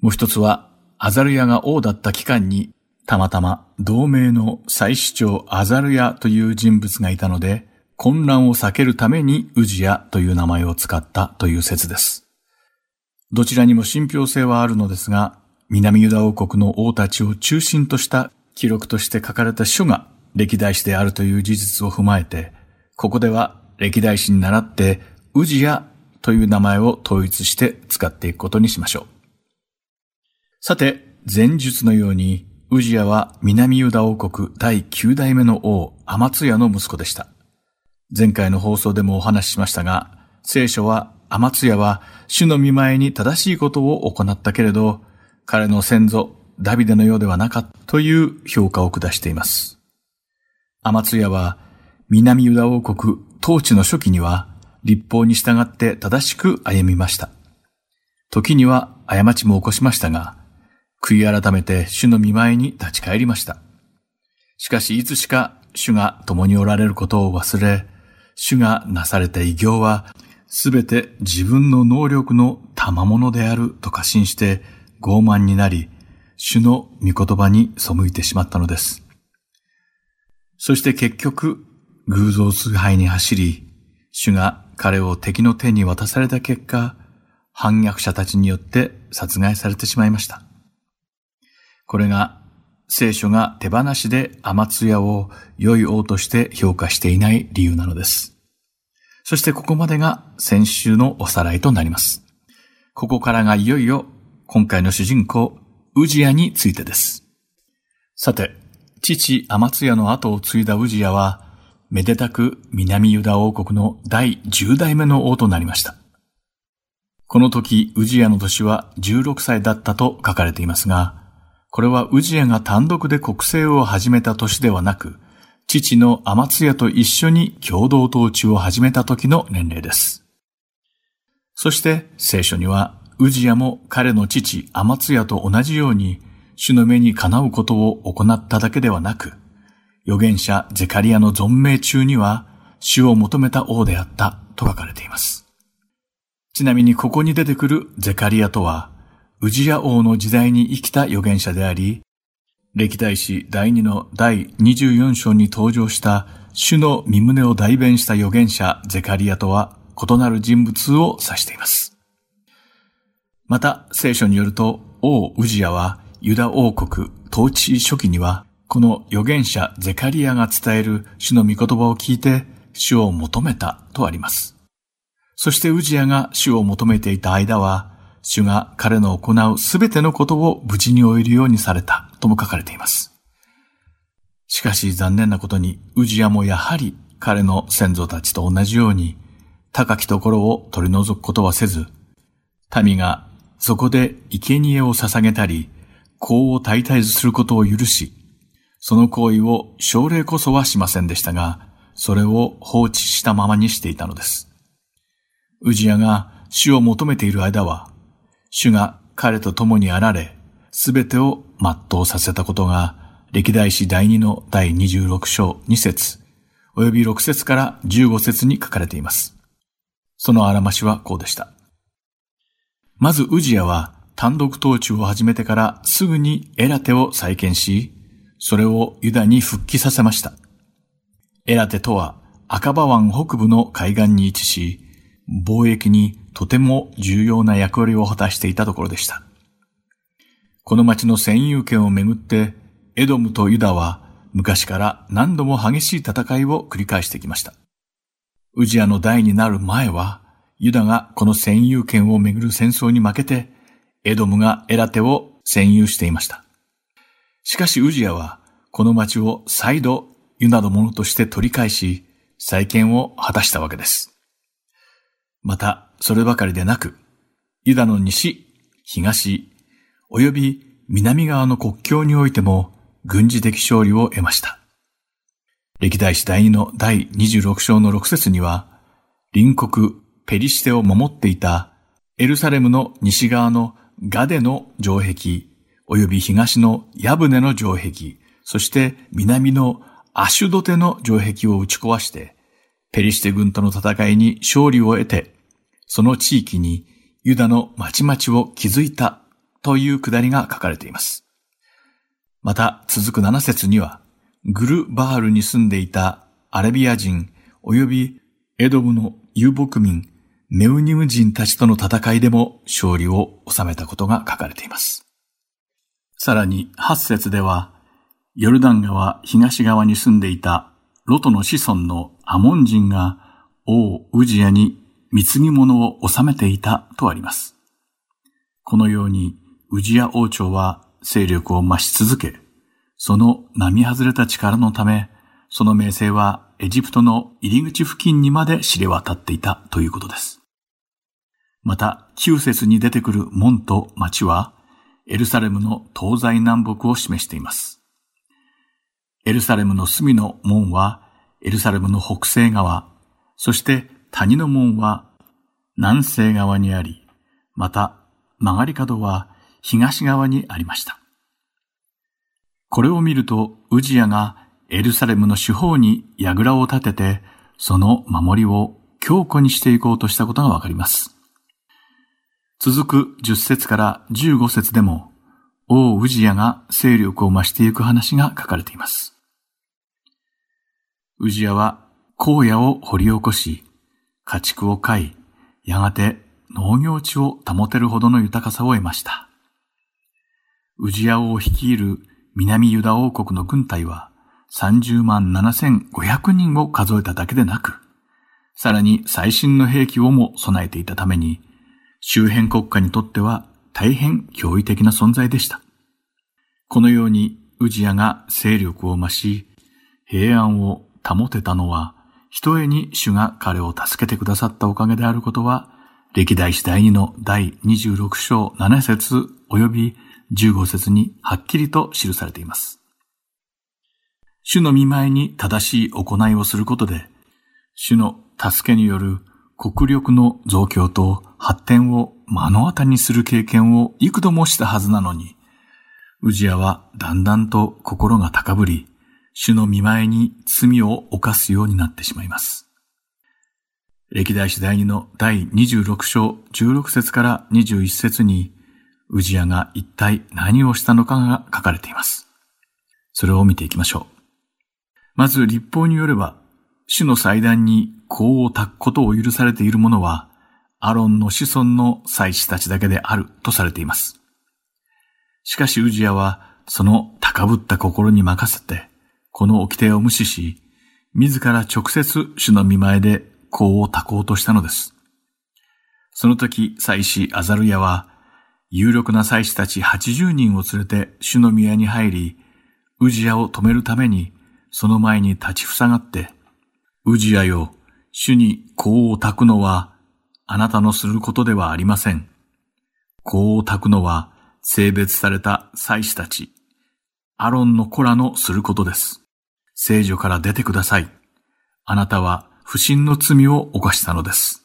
もう一つは、アザルヤが王だった期間に、たまたま同盟の再主張アザルヤという人物がいたので、混乱を避けるためにウジヤという名前を使ったという説です。どちらにも信憑性はあるのですが、南ユダ王国の王たちを中心とした記録として書かれた書が歴代史であるという事実を踏まえて、ここでは歴代史に倣ってウジヤという名前を統一して使っていくことにしましょう。さて、前述のように、ウジヤは南ユダ王国第9代目の王アマツヤの息子でした。前回の放送でもお話ししましたが、聖書は、アマツヤは主の見前に正しいことを行ったけれど、彼の先祖、ダビデのようではなかったという評価を下しています。アマツヤは、南ユダ王国統治の初期には、立法に従って正しく歩みました。時には過ちも起こしましたが、悔い改めて主の見前に立ち返りました。しかしいつしか主が共におられることを忘れ、主がなされた偉業は、すべて自分の能力の賜物であると過信して傲慢になり、主の御言葉に背いてしまったのです。そして結局、偶像崇拝に走り、主が彼を敵の手に渡された結果、反逆者たちによって殺害されてしまいました。これが聖書が手放しでアマツヤを良い王として評価していない理由なのです。そしてここまでが先週のおさらいとなります。ここからがいよいよ今回の主人公、ウジヤについてです。さて、父アマツヤの後を継いだウジヤは、めでたく南ユダ王国の第10代目の王となりました。この時、ウジヤの年は16歳だったと書かれていますが、これはウジヤが単独で国政を始めた年ではなく、父のアマツヤと一緒に共同統治を始めた時の年齢です。そして聖書には、ウジヤも彼の父アマツヤと同じように、主の目にかなうことを行っただけではなく、預言者ゼカリアの存命中には、主を求めた王であったと書かれています。ちなみにここに出てくるゼカリアとは、ウジヤ王の時代に生きた預言者であり、歴代史第2の第24章に登場した主の身胸を代弁した預言者ゼカリアとは異なる人物を指しています。また聖書によると王ウジヤはユダ王国統治初期にはこの預言者ゼカリアが伝える主の御言葉を聞いて主を求めたとあります。そしてウジヤが主を求めていた間は、主が彼の行うすべてのことを無事に終えるようにされたとも書かれています。しかし残念なことに、ウジヤもやはり彼の先祖たちと同じように、高きところを取り除くことはせず、民がそこで生贄を捧げたり、功を大体することを許し、その行為を奨励こそはしませんでしたが、それを放置したままにしていたのです。ウジヤが主を求めている間は、主が彼と共にあられ、すべてを全うさせたことが、歴代史第2の第26章2節及び6節から15節に書かれています。そのあらましはこうでした。まずウジヤは単独統治を始めてからすぐにエラテを再建し、それをユダに復帰させました。エラテとは赤羽湾北部の海岸に位置し、貿易にとても重要な役割を果たしていたところでした。この町の占有権をめぐって、エドムとユダは昔から何度も激しい戦いを繰り返してきました。ウジアの代になる前は、ユダがこの占有権をめぐる戦争に負けて、エドムがエラテを占有していました。しかしウジアは、この町を再度ユダのものとして取り返し、再建を果たしたわけです。また、そればかりでなく、ユダの西、東、及び南側の国境においても軍事的勝利を得ました。歴代史第2の第26章の6節には、隣国ペリシテを守っていたエルサレムの西側のガデの城壁、及び東のヤブネの城壁、そして南のアシュドテの城壁を打ち壊して、ペリシテ軍との戦いに勝利を得て、その地域にユダの町々を築いたというくだりが書かれています。また続く7節には、グルバールに住んでいたアラビア人及びエドムの遊牧民メウニム人たちとの戦いでも勝利を収めたことが書かれています。さらに8節では、ヨルダン川東側に住んでいたロトの子孫のアモン人が王ウジヤに貢ぎ物を収めていたとあります。このようにウジヤ王朝は勢力を増し続け、その並外れた力のため、その名声はエジプトの入り口付近にまで知れ渡っていたということです。また、旧節に出てくる門と町は、エルサレムの東西南北を示しています。エルサレムの隅の門は、エルサレムの北西側、そして谷の門は南西側にあり、また曲がり角は東側にありました。これを見ると、ウジヤがエルサレムの四方に櫓を立てて、その守りを強固にしていこうとしたことがわかります。続く10節から15節でも、王ウジヤが勢力を増していく話が書かれています。ウジヤは荒野を掘り起こし、家畜を飼い、やがて農業地を保てるほどの豊かさを得ました。ウジヤ王率いる南ユダ王国の軍隊は30万7500人を数えただけでなく、さらに最新の兵器をも備えていたために、周辺国家にとっては大変驚異的な存在でした。このようにウジヤが勢力を増し、平安を保てたのは、ひとえに主が彼を助けてくださったおかげであることは、歴代史第2の第26章7節及び15節にはっきりと記されています。主の見前に正しい行いをすることで、主の助けによる国力の増強と発展を目の当たりにする経験を幾度もしたはずなのに、ウジヤはだんだんと心が高ぶり、主の見前に罪を犯すようになってしまいます。歴代史第2の第26章16節から21節に、ウジヤが一体何をしたのかが書かれています。それを見ていきましょう。まず立法によれば、主の祭壇に香を焚くことを許されている者は、アロンの子孫の祭司たちだけであるとされています。しかしウジヤは、その高ぶった心に任せて、この掟を無視し、自ら直接主の見前で香を焚こうとしたのです。その時、祭司アザルヤは、有力な祭司たち80人を連れて主の宮に入り、ウジヤを止めるために、その前に立ちふさがって、ウジヤよ、主に香を焚くのは、あなたのすることではありません。香を焚くのは、性別された祭司たち、アロンの子らのすることです。聖女から出てください。あなたは不信の罪を犯したのです。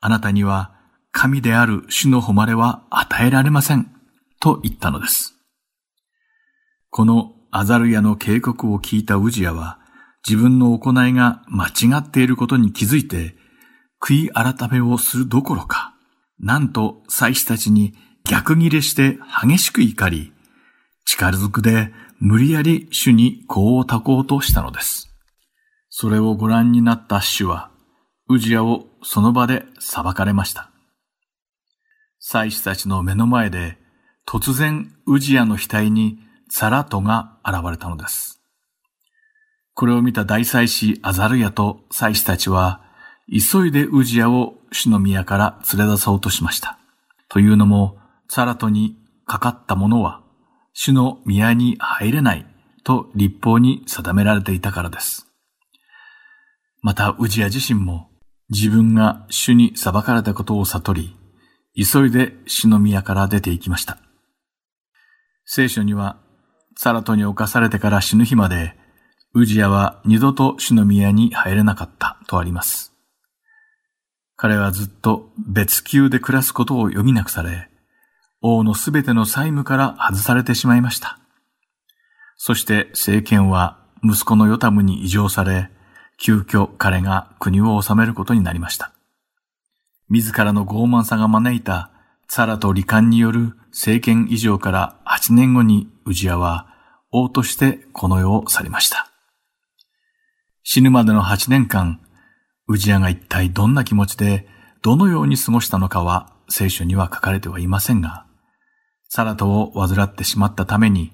あなたには神である主の誉れは与えられません。と言ったのです。このアザルヤの警告を聞いたウジヤは、自分の行いが間違っていることに気づいて、悔い改めをするどころか、なんと祭司たちに逆ギレして激しく怒り、力ずくで無理やり主に香を焚こうとしたのです。それをご覧になった主は、ウジヤをその場で裁かれました。祭司たちの目の前で突然ウジヤの額にサラトが現れたのです。これを見た大祭司アザルヤと祭司たちは急いでウジヤを主の宮から連れ出そうとしました。というのも、サラトにかかった者は主の宮に入れないと立法に定められていたからです。また、ウジヤ自身も自分が主に裁かれたことを悟り、急いで死の宮から出て行きました。聖書には、サラトに侵されてから死ぬ日まで、ウジヤは二度と死の宮に入れなかったとあります。彼はずっと別宮で暮らすことを余儀なくされ、王のすべての債務から外されてしまいました。そして政権は息子のヨタムに異常され、急遽彼が国を治めることになりました。自らの傲慢さが招いたツァラと離間による政権以上から8年後にウジヤは王としてこの世を去りました。死ぬまでの8年間、ウジヤが一体どんな気持ちでどのように過ごしたのかは聖書には書かれてはいませんが、サラトを患ってしまったために、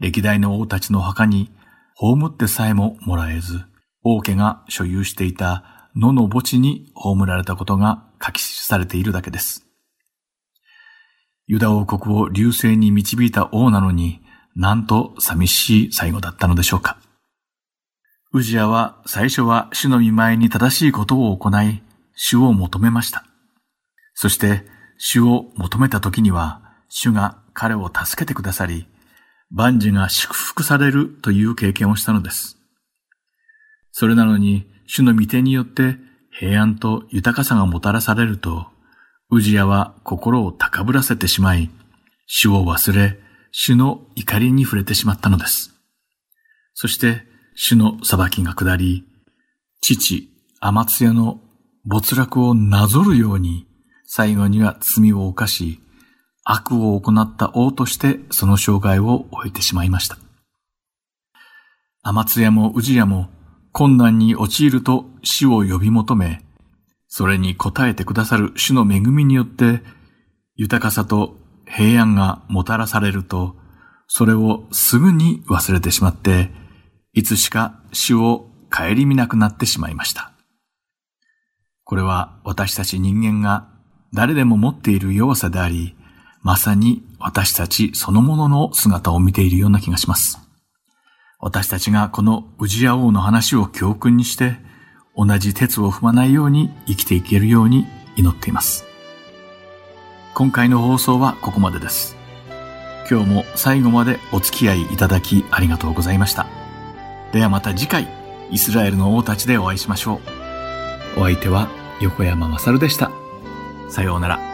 歴代の王たちの墓に葬ってさえももらえず、王家が所有していた野の墓地に葬られたことが書き記されているだけです。ユダ王国を流星に導いた王なのに、なんと寂しい最後だったのでしょうか。ウジアは最初は主の見舞いに正しいことを行い、主を求めました。そして、主を求めた時には、主が彼を助けてくださり、万事が祝福されるという経験をしたのです。それなのに、主の御手によって平安と豊かさがもたらされると、ウジヤは心を高ぶらせてしまい、主を忘れ、主の怒りに触れてしまったのです。そして、主の裁きが下り、父、アマツヤの没落をなぞるように、最後には罪を犯し、悪を行った王としてその生涯を終えてしまいました。アマツヤもウジヤも困難に陥ると死を呼び求め、それに応えてくださる主の恵みによって、豊かさと平安がもたらされると、それをすぐに忘れてしまって、いつしか主を顧みなくなってしまいました。これは私たち人間が誰でも持っている弱さであり、まさに私たちそのものの姿を見ているような気がします。私たちがこの宇治屋王の話を教訓にして、同じ鉄を踏まないように生きていけるように祈っています。今回の放送はここまでです。今日も最後までお付き合いいただきありがとうございました。ではまた次回、イスラエルの王たちでお会いしましょう。お相手は横山まさるでした。さようなら。